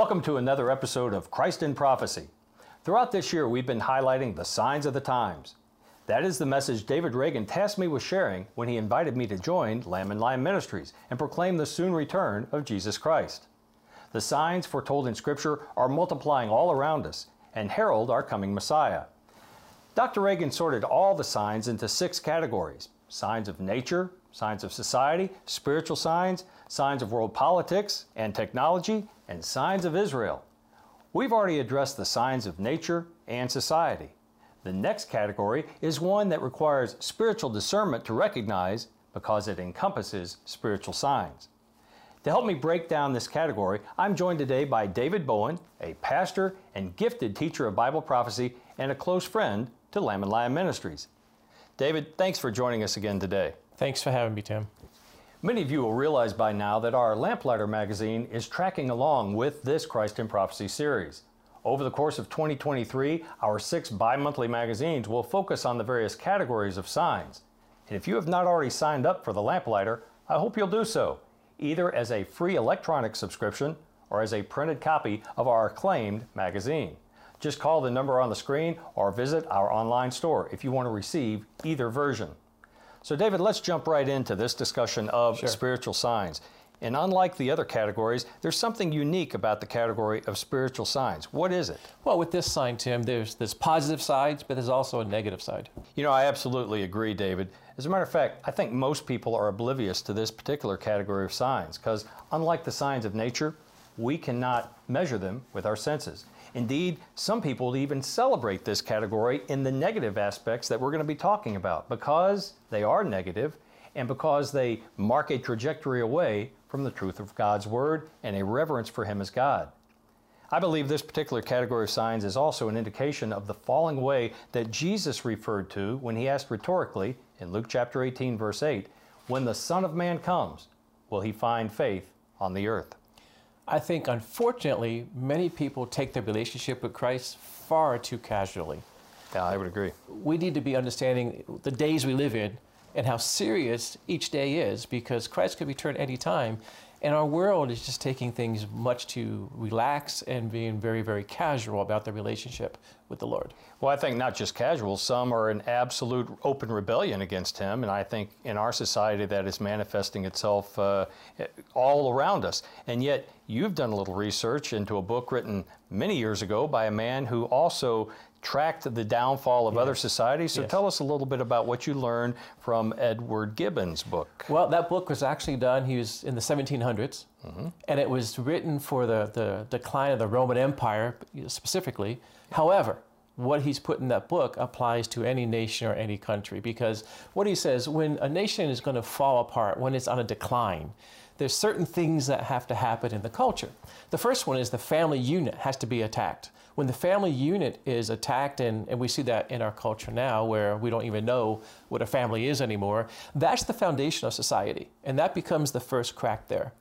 Welcome to another episode of Christ in Prophecy. Throughout this year, we've been highlighting the signs of the times. That is the message David Reagan tasked me with sharing when he invited me to join Lamb and Lion Ministries and proclaim the soon return of Jesus Christ. The signs foretold in Scripture are multiplying all around us and herald our coming Messiah. Dr. Reagan sorted all the signs into six categories signs of nature, signs of society, spiritual signs, signs of world politics and technology, and signs of Israel. We've already addressed the signs of nature and society. The next category is one that requires spiritual discernment to recognize because it encompasses spiritual signs. To help me break down this category, I'm joined today by David Bowen, a pastor and gifted teacher of Bible prophecy and a close friend to Lamb and Lion Ministries. David, thanks for joining us again today. Thanks for having me, Tim. Many of you will realize by now that our Lamplighter magazine is tracking along with this Christ in Prophecy series. Over the course of 2023, our six bi monthly magazines will focus on the various categories of signs. And if you have not already signed up for the Lamplighter, I hope you'll do so, either as a free electronic subscription or as a printed copy of our acclaimed magazine. Just call the number on the screen or visit our online store if you want to receive either version. So, David, let's jump right into this discussion of sure. spiritual signs. And unlike the other categories, there's something unique about the category of spiritual signs. What is it? Well, with this sign, Tim, there's there's positive sides, but there's also a negative side. You know, I absolutely agree, David. As a matter of fact, I think most people are oblivious to this particular category of signs because, unlike the signs of nature, we cannot measure them with our senses. Indeed, some people even celebrate this category in the negative aspects that we're going to be talking about because they are negative and because they mark a trajectory away from the truth of God's Word and a reverence for Him as God. I believe this particular category of signs is also an indication of the falling away that Jesus referred to when he asked rhetorically in Luke chapter 18, verse 8, When the Son of Man comes, will he find faith on the earth? I think, unfortunately, many people take their relationship with Christ far too casually. Yeah, I would agree. We need to be understanding the days we live in and how serious each day is because Christ could return any time. And our world is just taking things much too relaxed and being very, very casual about their relationship with the Lord. Well, I think not just casual, some are in absolute open rebellion against Him. And I think in our society that is manifesting itself uh, all around us. And yet, you've done a little research into a book written many years ago by a man who also tracked the downfall of yes. other societies. So yes. tell us a little bit about what you learned from Edward Gibbon's book. Well, that book was actually done, he was in the 1700s, mm-hmm. and it was written for the, the decline of the Roman Empire specifically. However, what he's put in that book applies to any nation or any country because what he says when a nation is going to fall apart, when it's on a decline, there's certain things that have to happen in the culture. The first one is the family unit has to be attacked when the family unit is attacked, and, and we see that in our culture now where we don't even know what a family is anymore, that's the foundation of society. And that becomes the first crack there.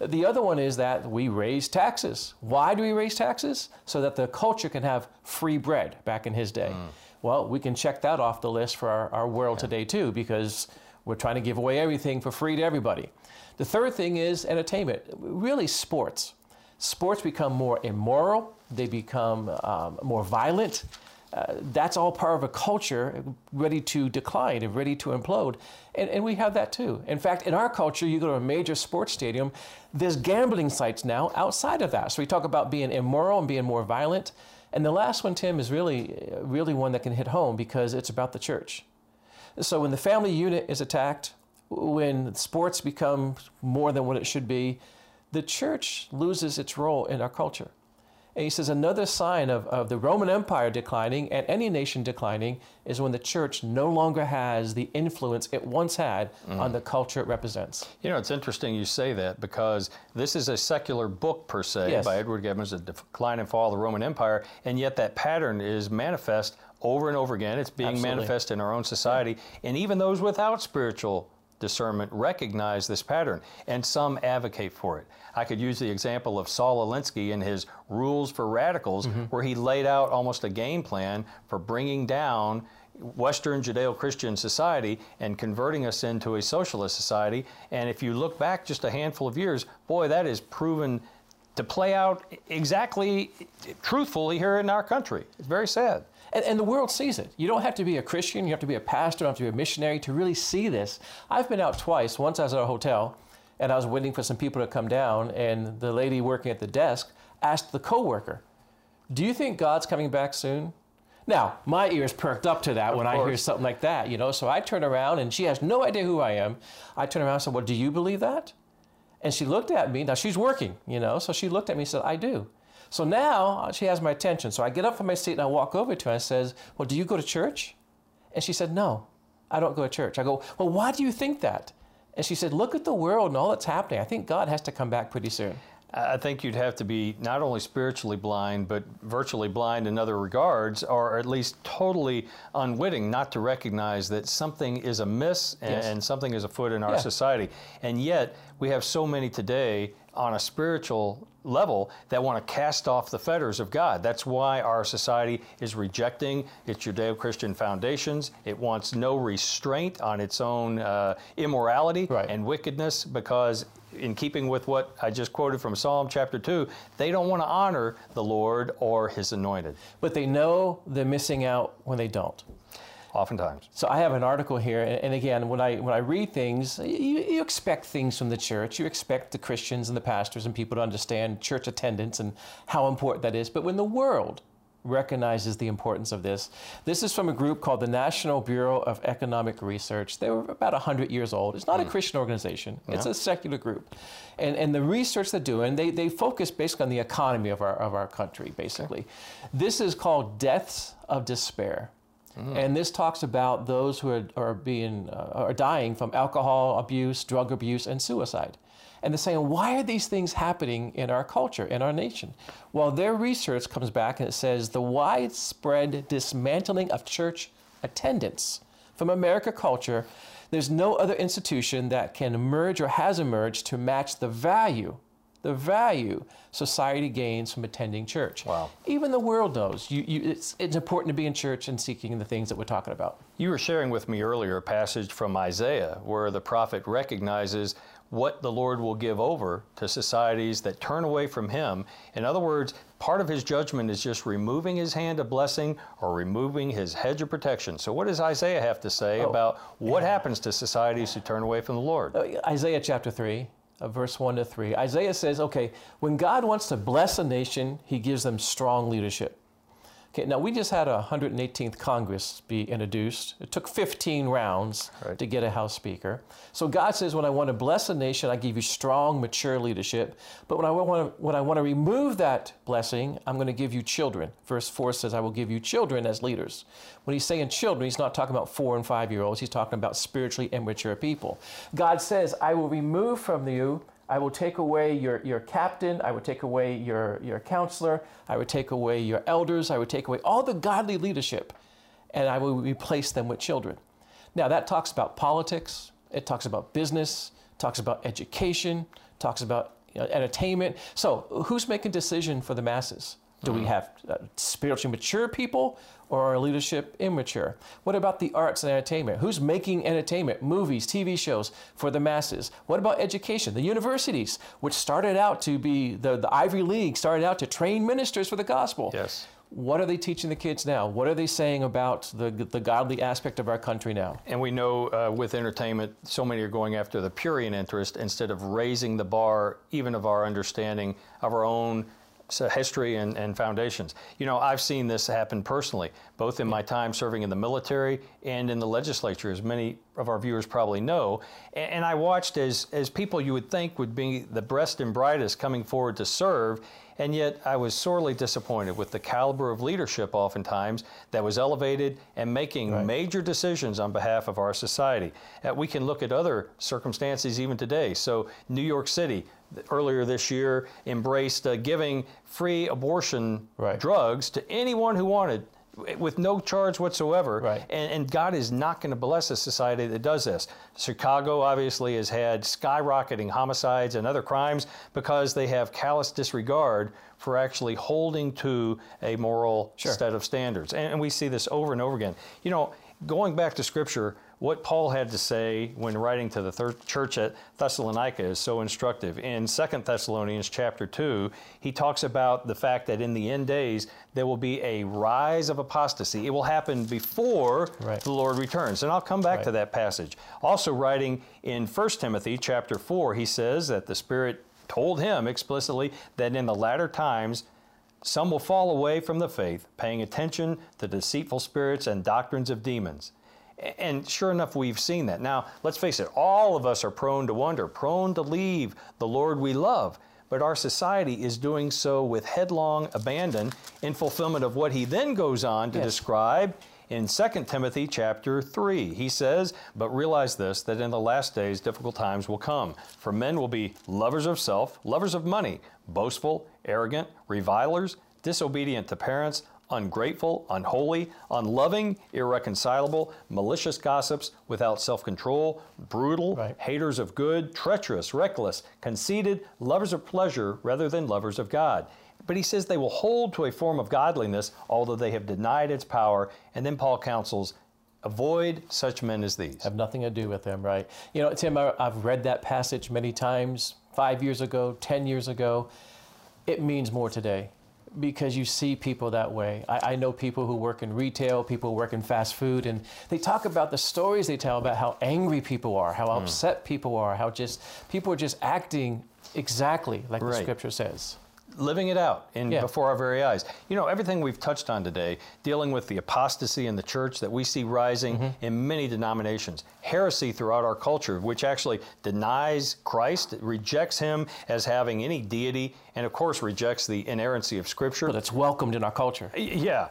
The other one is that we raise taxes. Why do we raise taxes? So that the culture can have free bread back in his day. Mm. Well, we can check that off the list for our, our world yeah. today too, because we're trying to give away everything for free to everybody. The third thing is entertainment, really sports sports become more immoral, they become um, more violent. Uh, that's all part of a culture ready to decline and ready to implode. And, and we have that too. In fact, in our culture, you go to a major sports stadium, there's gambling sites now outside of that. So we talk about being immoral and being more violent. And the last one, Tim, is really, really one that can hit home because it's about the church. So when the family unit is attacked, when sports become more than what it should be, the church loses its role in our culture. And he says another sign of, of the Roman Empire declining and any nation declining is when the church no longer has the influence it once had mm. on the culture it represents. You know, it's interesting you say that because this is a secular book per se yes. by Edward Gibbons, The Decline and Fall of the Roman Empire, and yet that pattern is manifest over and over again. It's being Absolutely. manifest in our own society, yeah. and even those without spiritual discernment recognize this pattern, and some advocate for it. I could use the example of Saul Alinsky in his Rules for Radicals, mm-hmm. where he laid out almost a game plan for bringing down Western Judeo Christian society and converting us into a socialist society. And if you look back just a handful of years, boy, that is proven to play out exactly truthfully here in our country. It's very sad. And, and, the world sees it. You don't have to be a Christian, you have to be a pastor, you have to be a missionary to really see this. I've been out twice. Once I was at a hotel and I was waiting for some people to come down, and the lady working at the desk asked the coworker, Do you think God's coming back soon? Now, my ears perked up to that of when course. I hear something like that, you know. So I turn around and she has no idea who I am. I turn around and said, Well, do you believe that? And she looked at me. Now she's working, you know, so she looked at me and said, I do. So now uh, she has my attention. So I get up from my seat and I walk over to her and I says, Well, do you go to church? And she said, No, I don't go to church. I go, Well, why do you think that? And she said, Look at the world and all that's happening. I think God has to come back pretty soon. I think you'd have to be not only spiritually blind, but virtually blind in other regards, or at least totally unwitting not to recognize that something is amiss and, yes. something is afoot in our yeah. society. And yet, we have so many today on a spiritual level that want to cast off the fetters of God. That's why our society is rejecting its Judeo Christian foundations. It wants no restraint on its own uh, immorality right. and wickedness because, in keeping with what I just quoted from Psalm chapter 2, they don't want to honor the Lord or His anointed. But they know they're missing out when they don't. Oftentimes. So I have an article here, and, again, when I when I read things, you, you expect things from the church. You expect the Christians and the pastors and people to understand church attendance and how important that is. But when the world recognizes the importance of this. This is from a group called the National Bureau of Economic Research. They were about 100 years old. It's not mm. a. Christian organization, yeah. it's a secular group. And, and the research they're doing, they, they focus basically on the economy of our, of our country, basically. Okay. This is called Deaths of Despair. Mm. And this talks about those who are, are being uh, are dying from alcohol abuse, drug abuse, and suicide. And they're saying, why are these things happening in our culture, in our nation? Well, their research comes back and it says the widespread dismantling of church attendance from America culture. There's no other institution that can emerge or has emerged to match the value the value society gains from attending church. Wow. Even the world knows you, you, it's, it's important to be in church and seeking the things that we're talking about. You were sharing with me earlier a passage from Isaiah where the prophet recognizes what the Lord will give over to societies that turn away from Him. In other words, part of His judgment is just removing His hand of blessing or removing His hedge of protection. So, what does Isaiah have to say oh. about what happens to societies who turn away from the Lord? Uh, Isaiah chapter 3 Uh, verse 1 to 3. Isaiah says, okay, when God wants to bless a nation, he gives them strong leadership. Okay, now we just had a 118th Congress be introduced. It took 15 rounds right. to get a House Speaker. So God says, when I want to bless a nation, I give you strong, mature leadership. But when I want to, when I want to remove that blessing, I'm going to give you children. Verse 4 says, I will give you children as leaders. When he's saying children, he's not talking about four and five year olds. He's talking about spiritually immature people. God says, I will remove from you I will take away your, your captain. I would take away your, your counselor. I would take away your elders. I would take away all the godly leadership, and I will replace them with children. Now, that talks about politics, it talks about business, talks about education, talks about you know, entertainment. So, who's making decision for the masses? Do we mm-hmm. have uh, spiritually mature people or are leadership immature? What about the arts and entertainment? Who's making entertainment, movies, TV shows for the masses? What about education? The universities, which started out to be the, the Ivy League, started out to train ministers for the gospel. Yes. What are they teaching the kids now? What are they saying about the, the godly aspect of our country now? And we know uh, with entertainment, so many are going after the purient interest instead of raising the bar, even of our understanding of our own Uh, history and, and foundations. You know, I've seen this happen personally, both in my time serving in the military and in the legislature, as many of our viewers probably know. And, I watched as, as people you would think would be the best and brightest coming forward to serve. And yet, I was sorely disappointed with the caliber of leadership, oftentimes, that was elevated and making Right. major decisions on behalf of our society. Uh, we can look at other circumstances even today. So, New York City, earlier this year, embraced uh, giving free abortion Right. drugs to anyone who wanted with no charge whatsoever. Right. And, and God is not going to bless a society that does this. Chicago obviously has had skyrocketing homicides and other crimes because they have callous disregard for actually holding to a moral Sure. set of standards. And, and we see this over and over again. You know, going back to Scripture, what Paul had to say when writing to the third church at Thessalonica is so instructive. In 2 Thessalonians chapter 2, he talks about the fact that in the end days there will be a rise of apostasy. It will happen before Right. the Lord returns. And I'll come back to that passage. Also writing in 1 Timothy chapter 4, he says that the Spirit told him explicitly that in the latter times some will fall away from the faith, paying attention to deceitful spirits and doctrines of demons. And sure enough, we've seen that. Now, let's face it, all of us are prone to wonder, prone to leave the Lord we love. But our society is doing so with headlong abandon in fulfillment of what he then goes on to Yes. describe in 2 Timothy chapter 3. He says, But realize this, that in the last days difficult times will come. For men will be lovers of self, lovers of money, boastful, arrogant, revilers, disobedient to parents, ungrateful, unholy, unloving, irreconcilable, malicious gossips, without self control, brutal, Right. haters of good, treacherous, reckless, conceited, lovers of pleasure rather than lovers of God. But he says they will hold to a form of godliness, although they have denied its power. And then Paul counsels, avoid such men as these. have nothing to do with them, right? You know, Tim, I've read that passage many times, five years ago, 10 years ago. It means more today because you see people that way. I, I know people who work in retail, people who work in fast food, and they talk about the stories they tell about how angry people are, how Hmm. upset people are, how just people are just acting exactly like the scripture says. Living it out in Yeah. before our very eyes. You know, everything we've touched on today, dealing with the apostasy in the church that we see rising Mm-hmm. in many denominations, heresy throughout our culture, which actually denies Christ, rejects him as having any deity, and of course rejects the inerrancy of Scripture. But it's welcomed in our culture. Yeah,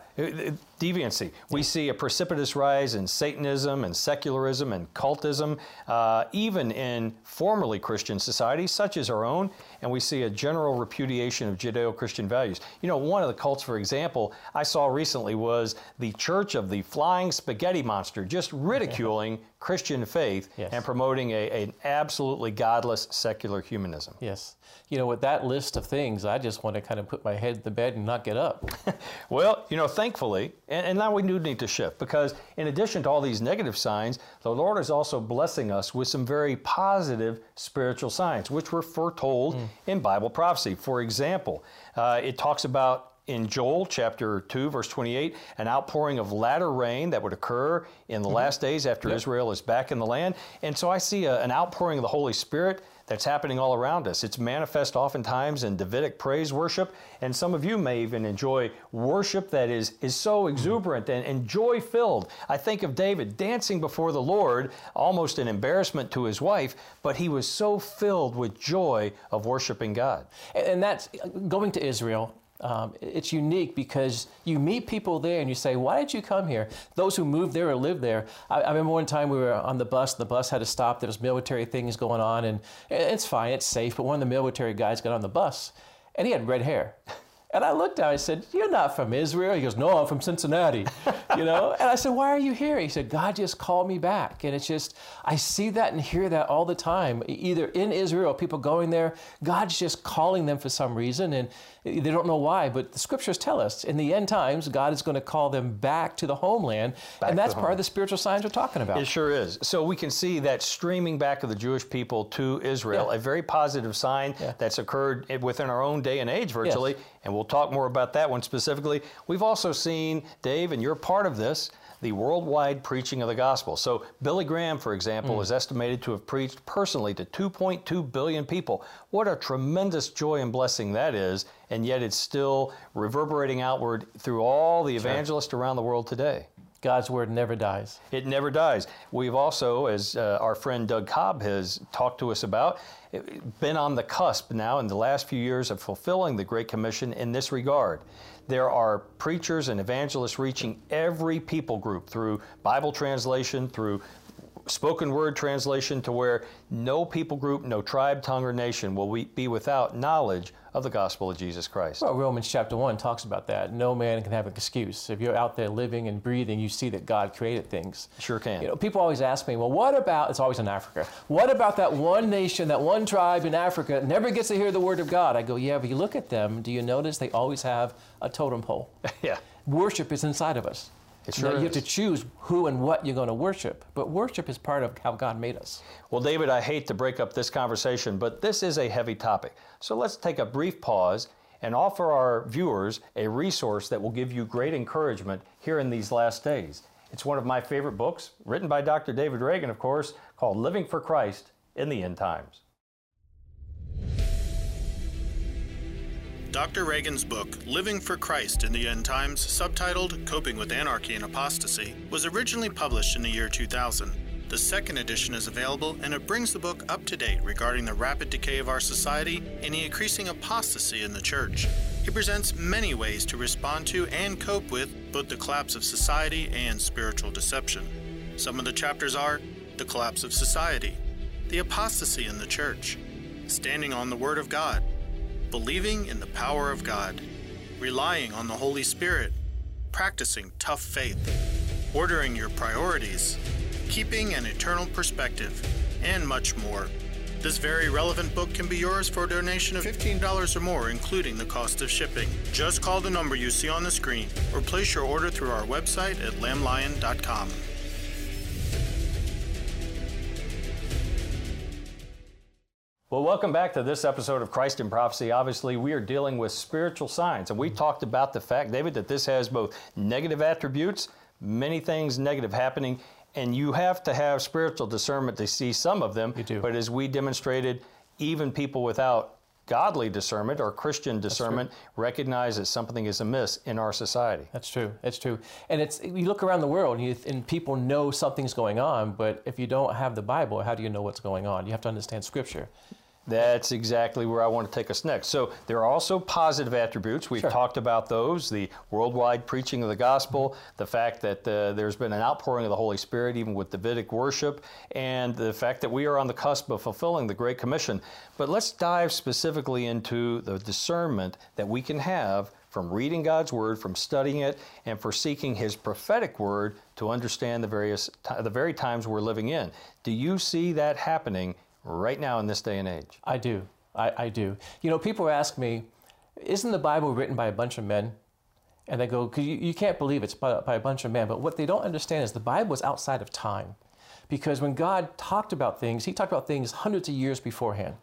deviancy. We see a precipitous rise in Satanism and secularism and cultism, uh, even in formerly Christian societies such as our own, and we see a general repudiation of Judeo Christian values. You know, one of the cults, for example, I saw recently was the Church of the Flying Spaghetti Monster, just ridiculing Christian faith Yes. and promoting a, an absolutely godless secular humanism. Yes. You know, with that list of things, I just want to kind of put my head in the bed and not get up. Well, you know, thankfully, and, and now we do need to shift because in addition to all these negative signs, the Lord is also blessing us with some very positive spiritual signs, which were foretold in Bible prophecy. For example, uh, it talks about in Joel chapter 2, verse 28, an outpouring of latter rain that would occur in the last days after Israel is back in the land. And so I see a, an outpouring of the Holy Spirit that's happening all around us. It's manifest oftentimes in Davidic praise worship, and some of you may even enjoy worship that is, is so exuberant and, and joy filled. I think of David dancing before the Lord, almost an embarrassment to his wife, but he was so filled with joy of worshiping God. And, and that's going to Israel. Um, it's unique because you meet people there and you say, Why did you come here? Those who moved there or lived there. I, I remember one time we were on the bus, the bus had to stop. There was military things going on, and it's fine, it's safe. But one of the military guys got on the bus and he had red hair. And I looked at him, I said, You're not from Israel. He goes, No, I'm from Cincinnati. you know? And I said, Why are you here? He said, God just called me back. And it's just, I see that and hear that all the time, either in Israel, people going there, God's just calling them for some reason. And they don't know why, but the scriptures tell us in the end times, God is going to call them back to the homeland. Back and that's part home. of the spiritual signs we're talking about. It sure is. So we can see that streaming back of the Jewish people to Israel, Yeah. a very positive sign Yeah. that's occurred within our own day and age virtually. And we'll talk more about that one specifically. We've also seen, Dave, and you're part of this, the worldwide preaching of the gospel. So Billy Graham, for example, Mm. is estimated to have preached personally to 2.2 billion people. What a tremendous joy and blessing that is. And yet it's still reverberating outward through all the evangelists around the world today. God's word never dies. It never dies. We've also, as uh, our friend Doug Cobb has talked to us about, been on the cusp now in the last few years of fulfilling the Great Commission in this regard. There are preachers and evangelists reaching every people group through Bible translation, through spoken word translation to where no people group, no tribe, tongue, or nation will be without knowledge of the gospel of Jesus Christ. Well, Romans chapter 1 talks about that. No man can have an excuse. If you're out there living and breathing, you see that God created things. Sure can. You know, people always ask me, well, what about, it's always in Africa, what about that one nation, that one tribe in Africa never gets to hear the word of God? I go, yeah, but you look at them, do you notice they always have a totem pole? yeah. Worship is inside of us. It sure you have to choose who and what you're going to worship, but worship is part of how God made us. Well, David, I hate to break up this conversation, but this is a heavy topic. So let's take a brief pause and offer our viewers a resource that will give you great encouragement here in these last days. It's one of my favorite books, written by Dr. David Reagan, of course, called Living for Christ in the End Times. Dr. Reagan's book, Living for Christ in the End Times, subtitled Coping with Anarchy and Apostasy, was originally published in the year 2000. The second edition is available and it brings the book up to date regarding the rapid decay of our society and the increasing apostasy in the church. He presents many ways to respond to and cope with both the collapse of society and spiritual deception. Some of the chapters are the collapse of society, the apostasy in the church, standing on the Word of God, believing in the power of God, relying on the Holy Spirit, practicing tough faith, ordering your priorities, keeping an eternal perspective, and much more. This very relevant book can be yours for a donation of $15 or more, including the cost of shipping. Just call the number you see on the screen or place your order through our website at lamblion.com. Well, welcome back to this episode of Christ in Prophecy. Obviously, we are dealing with spiritual signs, and we talked about the fact, David, that this has both negative attributes, many things negative happening, and you have to have spiritual discernment to see some of them. You do. But as we demonstrated, even people without godly discernment or Christian discernment recognizes something is amiss in our society. That's true. That's true. And it's you look around the world and, you, and people know something's going on, but if you don't have the Bible, how do you know what's going on? You have to understand Scripture. That's exactly where I want to take us next. So there are also positive attributes. We've Sure. talked about those the worldwide preaching of the gospel, the fact that uh, there's been an outpouring of the Holy Spirit, even with Davidic worship, and the fact that we are on the cusp of fulfilling the Great Commission. But let's dive specifically into the discernment that we can have from reading God's Word, from studying it, and for seeking His prophetic Word to understand the various the very times we're living in. Do you see that happening right now in this day and age? I do. I, I do. You know, people ask me, isn't the Bible written by a bunch of men? And they go, you, you can't believe it's by, by a bunch of men. But what they don't understand is the Bible is outside of time. Because when God talked about things, He talked about things hundreds of years beforehand.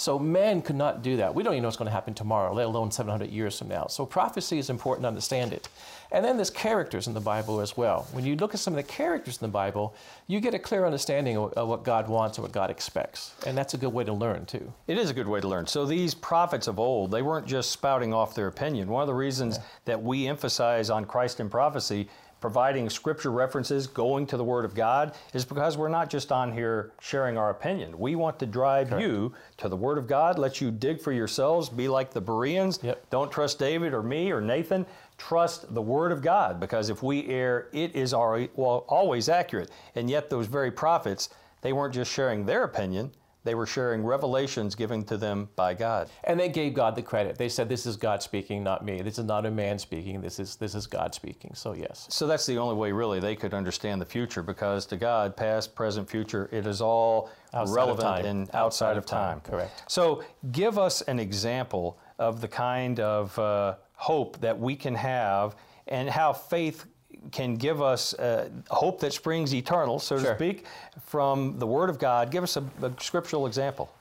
So man could not do that. We don't even know what's going to happen tomorrow, let alone 700 years from now. So prophecy is important to understand it. And then there's characters in the Bible as well. When you look at some of the characters in the Bible, you get a clear understanding of, of what God wants and what God expects. And that's a good way to learn too. It is a good way to learn. So these prophets of old, they weren't just spouting off their opinion. One of the reasons that we emphasize on Christ in prophecy, providing scripture references, going to the Word of God, is because we're not just on here sharing our opinion. We want to drive you to the Word of God, let you dig for yourselves, be like the Bereans. Yep. Don't trust David or me or Nathan. Trust the Word of God, because if we err, it is our, well, always accurate. And yet, those very prophets, they weren't just sharing their opinion, they were sharing revelations given to them by God. And they gave God the credit. They said, "This is God speaking, not me. This is not a man speaking. This is this is God speaking." So yes, So that's the only way, really, they could understand the future, because to God, past, present, future, it is all Outside relevant and outside, of time. Correct. So give us an example of the kind of uh, hope that we can have and how faith can give us uh, hope that springs eternal, so to speak, from the Word of God. Give us a, a scriptural example.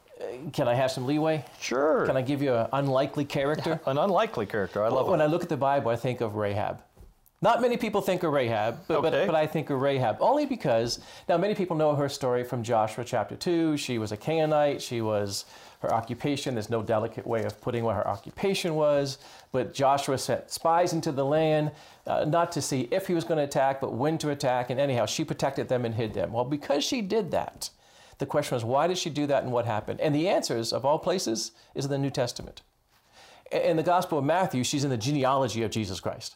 can I have some leeway? Sure. Can I give you an unlikely character? An unlikely character. I love it. when. I look at the Bible, I think of Rahab. Not many people think of Rahab, but, Okay. but, but I think of Rahab only because now many people know her story from Joshua chapter 2. She was a Canaanite. She was her occupation. There's no delicate way of putting what her occupation was. But Joshua sent spies into the land, uh, not to see if he was going to attack, but when to attack. And anyhow, she protected them and hid them. Well, because she did that, the question was, why did she do that and what happened? And the answers, of all places, is in the New Testament. In the Gospel of Matthew, she's in the genealogy of Jesus Christ.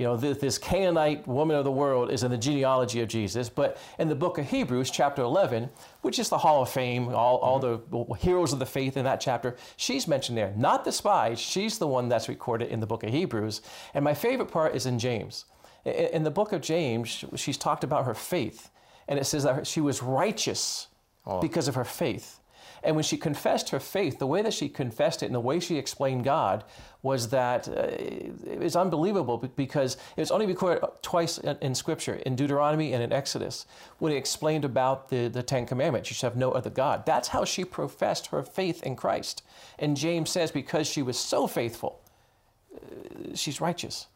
You know, this, this Canaanite woman of the world is in the genealogy of Jesus. But in the book of Hebrews, chapter 11, which is the Hall of Fame, all, all mm-hmm. the heroes of the faith in that chapter, she's mentioned there. Not the spies, she's the one that's recorded in the book of Hebrews. And my favorite part is in James. In, in the book of James, she's talked about her faith. And it says that she was righteous oh. because of her faith. And when she confessed her faith, the way that she confessed it and the way she explained God was that uh, it was unbelievable because it was only recorded twice in, in Scripture, in Deuteronomy and in Exodus, when it explained about the, the Ten Commandments. You should have no other God. That's how she professed her faith in Christ. And James says because she was so faithful, uh, she's righteous.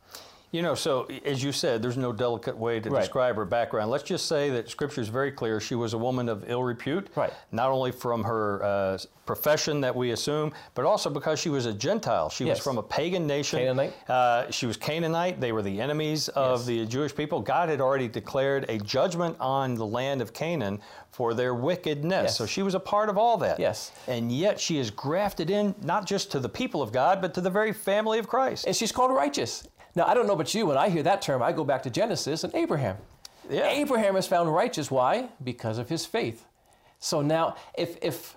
You know, so as you said, there's no delicate way to Right. describe her background. Let's just say that Scripture is very clear. She was a woman of ill repute, Right. not only from her uh, profession that we assume, but also because she was a Gentile. She was from a pagan nation. Canaanite. Uh, she was Canaanite. They were the enemies of Yes. the Jewish people. God had already declared a judgment on the land of Canaan for their wickedness. Yes. So she was a part of all that. Yes. And yet she is grafted in not just to the people of God, but to the very family of Christ. And she's called righteous. Now, I don't know about you, when I hear that term, I go back to Genesis and Abraham. Yeah. Abraham is found righteous. Why? Because of his faith. So now, if, if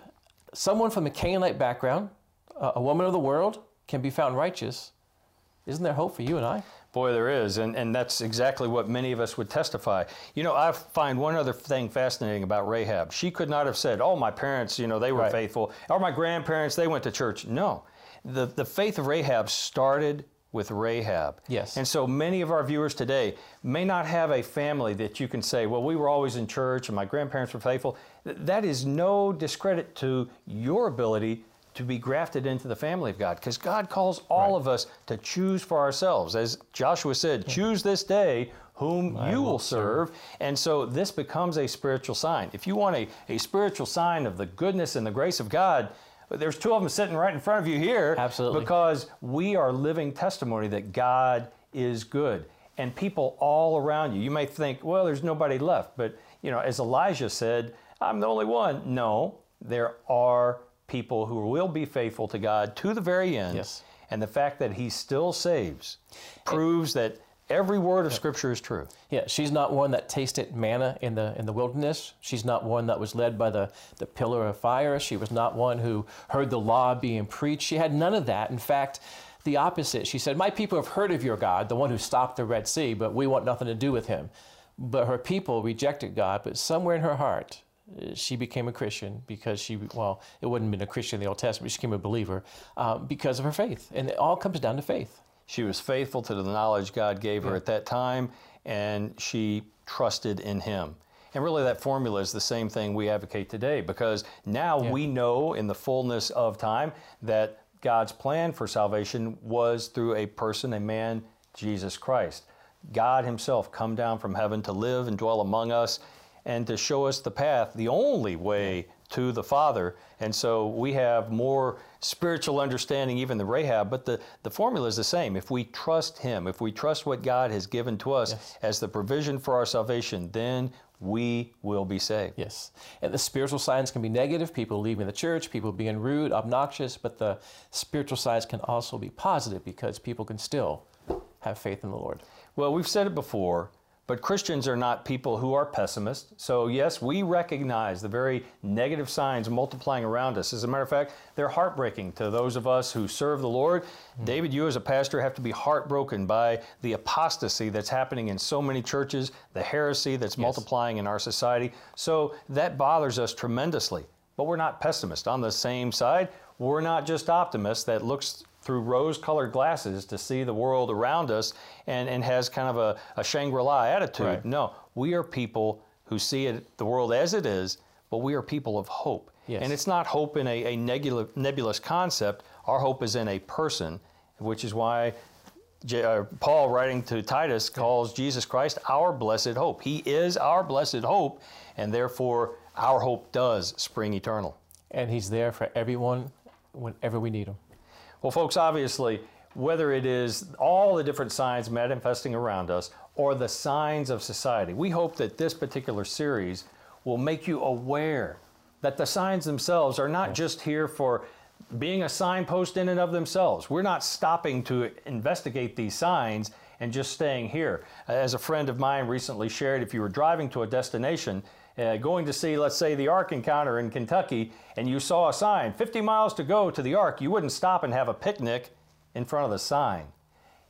someone from a Canaanite background, a, a woman of the world, can be found righteous, isn't there hope for you and I? Boy, there is, and, and that's exactly what many of us would testify. You know, I find one other thing fascinating about Rahab. She could not have said, "Oh, my parents, you know, they were Right. faithful," or "My grandparents, they went to church." No, the the faith of Rahab started with Rahab. Yes. And so many of our viewers today may not have a family that you can say, "Well, we were always in church, and my grandparents were faithful." That is no discredit to your ability to be grafted into the family of God because God calls all Right. of us to choose for ourselves. As Joshua said, choose this day whom you will serve. And so this becomes a spiritual sign. If you want a, a spiritual sign of the goodness and the grace of God, there's two of them sitting right in front of you here. Absolutely. Because we are living testimony that God is good. And people all around you, you may think, well, there's nobody left. But, you know, as Elijah said, I'm the only one. No, there are people who will be faithful to God to the very end. Yes. And the fact that he still saves proves that every word of Scripture is true. Yeah, she's not one that tasted manna in the in the wilderness. She's not one that was led by the, the pillar of fire. She was not one who heard the law being preached. She had none of that. In fact, the opposite. She said, My people have heard of your God, the one who stopped the Red Sea, but we want nothing to do with him. But her people rejected God, but somewhere in her heart, she became a Christian because she, well, it wouldn't have been a Christian in the Old Testament. She became a believer uh, because of her faith. And it all comes down to faith. She was faithful to the knowledge God gave her at that time, and she trusted in Him. And really, that formula is the same thing we advocate today because now Yeah. we know in the fullness of time that God's plan for salvation was through a person, a man, Jesus Christ. God Himself come down from heaven to live and dwell among us and to show us the path, the only way to the Father. And so we have more spiritual understanding even than Rahab, but the, the formula is the same. If we trust Him, if we trust what God has given to us Yes. as the provision for our salvation, then we will be saved. Yes. And the spiritual signs can be negative, people leaving the church, people being rude, obnoxious, but the spiritual signs can also be positive because people can still have faith in the Lord. Well, we've said it before, but Christians are not people who are pessimists. So, yes, we recognize the very negative signs multiplying around us. As a matter of fact, they're heartbreaking to those of us who serve the Lord. David, you as a pastor have to be heartbroken by the apostasy that's happening in so many churches, the heresy that's multiplying in our society. So, that bothers us tremendously. But we're not pessimists. On the same side, we're not just optimists that looks through rose colored glasses to see the world around us and, and has kind of a, a Shangri La attitude. Right. No, we are people who see it, the world as it is, but we are people of hope. Yes. And it's not hope in a, a nebula, nebulous concept. Our hope is in a person, which is why uh, Paul, writing to Titus, calls Jesus Christ our blessed hope. He is our blessed hope, and therefore our hope does spring eternal. And He's there for everyone whenever we need Him. Well, folks, obviously, whether it is all the different signs manifesting around us or the signs of society, we hope that this particular series will make you aware that the signs themselves are not just here for being a signpost in and of themselves. We're not stopping to investigate these signs and just staying here. As a friend of mine recently shared, if you were driving to a destination, uh, going to see, let's say, the Ark Encounter in Kentucky, and you saw a sign, 50 miles to go to the Ark, you wouldn't stop and have a picnic in front of the sign.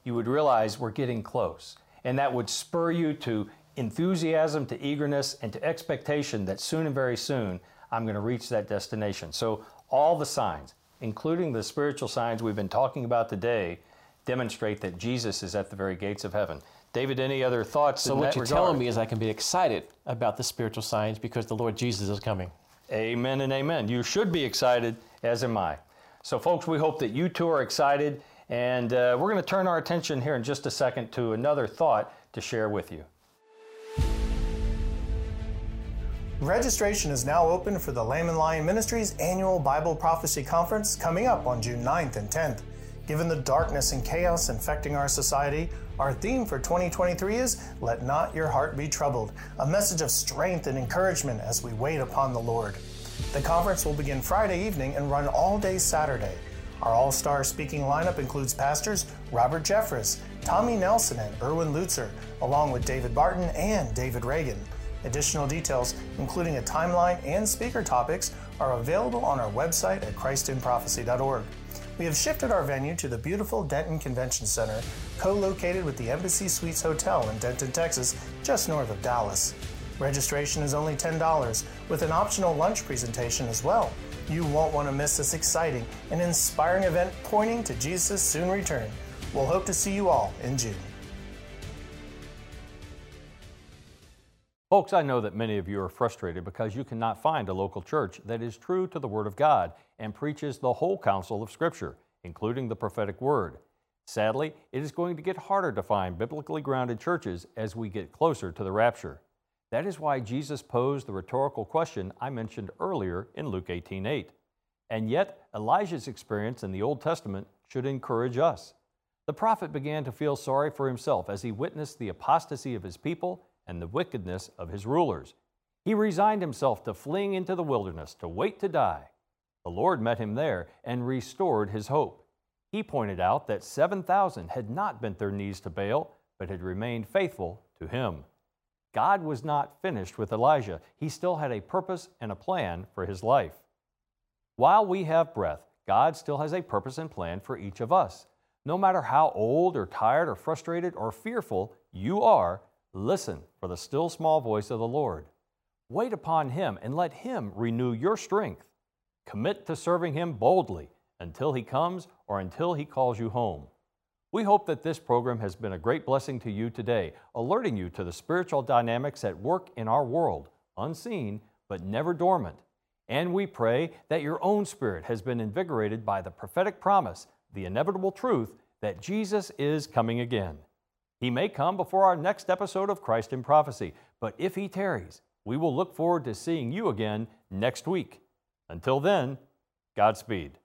You would realize we're getting close. And that would spur you to enthusiasm, to eagerness, and to expectation that soon and very soon I'm going to reach that destination. So, all the signs, including the spiritual signs we've been talking about today, demonstrate that Jesus is at the very gates of heaven. David, any other thoughts? So, what you're regard? telling me is I can be excited about the spiritual signs because the Lord Jesus is coming. Amen and amen. You should be excited, as am I. So, folks, we hope that you too are excited. And uh, we're going to turn our attention here in just a second to another thought to share with you. Registration is now open for the Lamb and Lion Ministries annual Bible Prophecy Conference coming up on June 9th and 10th. Given the darkness and chaos infecting our society, our theme for 2023 is Let Not Your Heart Be Troubled, a message of strength and encouragement as we wait upon the Lord. The conference will begin Friday evening and run all day Saturday. Our all star speaking lineup includes pastors Robert Jeffress, Tommy Nelson, and Erwin Lutzer, along with David Barton and David Reagan. Additional details, including a timeline and speaker topics, are available on our website at christinprophecy.org. We have shifted our venue to the beautiful Denton Convention Center, co located with the Embassy Suites Hotel in Denton, Texas, just north of Dallas. Registration is only $10, with an optional lunch presentation as well. You won't want to miss this exciting and inspiring event pointing to Jesus' soon return. We'll hope to see you all in June. Folks, I know that many of you are frustrated because you cannot find a local church that is true to the Word of God and preaches the whole counsel of Scripture, including the prophetic word. Sadly, it is going to get harder to find biblically grounded churches as we get closer to the rapture. That is why Jesus posed the rhetorical question I mentioned earlier in Luke 18:8. And yet, Elijah's experience in the Old Testament should encourage us. The prophet began to feel sorry for himself as he witnessed the apostasy of his people and the wickedness of his rulers. He resigned himself to fleeing into the wilderness to wait to die. The Lord met him there and restored his hope. He pointed out that 7,000 had not bent their knees to Baal, but had remained faithful to him. God was not finished with Elijah. He still had a purpose and a plan for his life. While we have breath, God still has a purpose and plan for each of us. No matter how old or tired or frustrated or fearful you are, Listen for the still small voice of the Lord. Wait upon Him and let Him renew your strength. Commit to serving Him boldly until He comes or until He calls you home. We hope that this program has been a great blessing to you today, alerting you to the spiritual dynamics at work in our world, unseen but never dormant. And we pray that your own spirit has been invigorated by the prophetic promise, the inevitable truth that Jesus is coming again. He may come before our next episode of Christ in Prophecy, but if he tarries, we will look forward to seeing you again next week. Until then, Godspeed.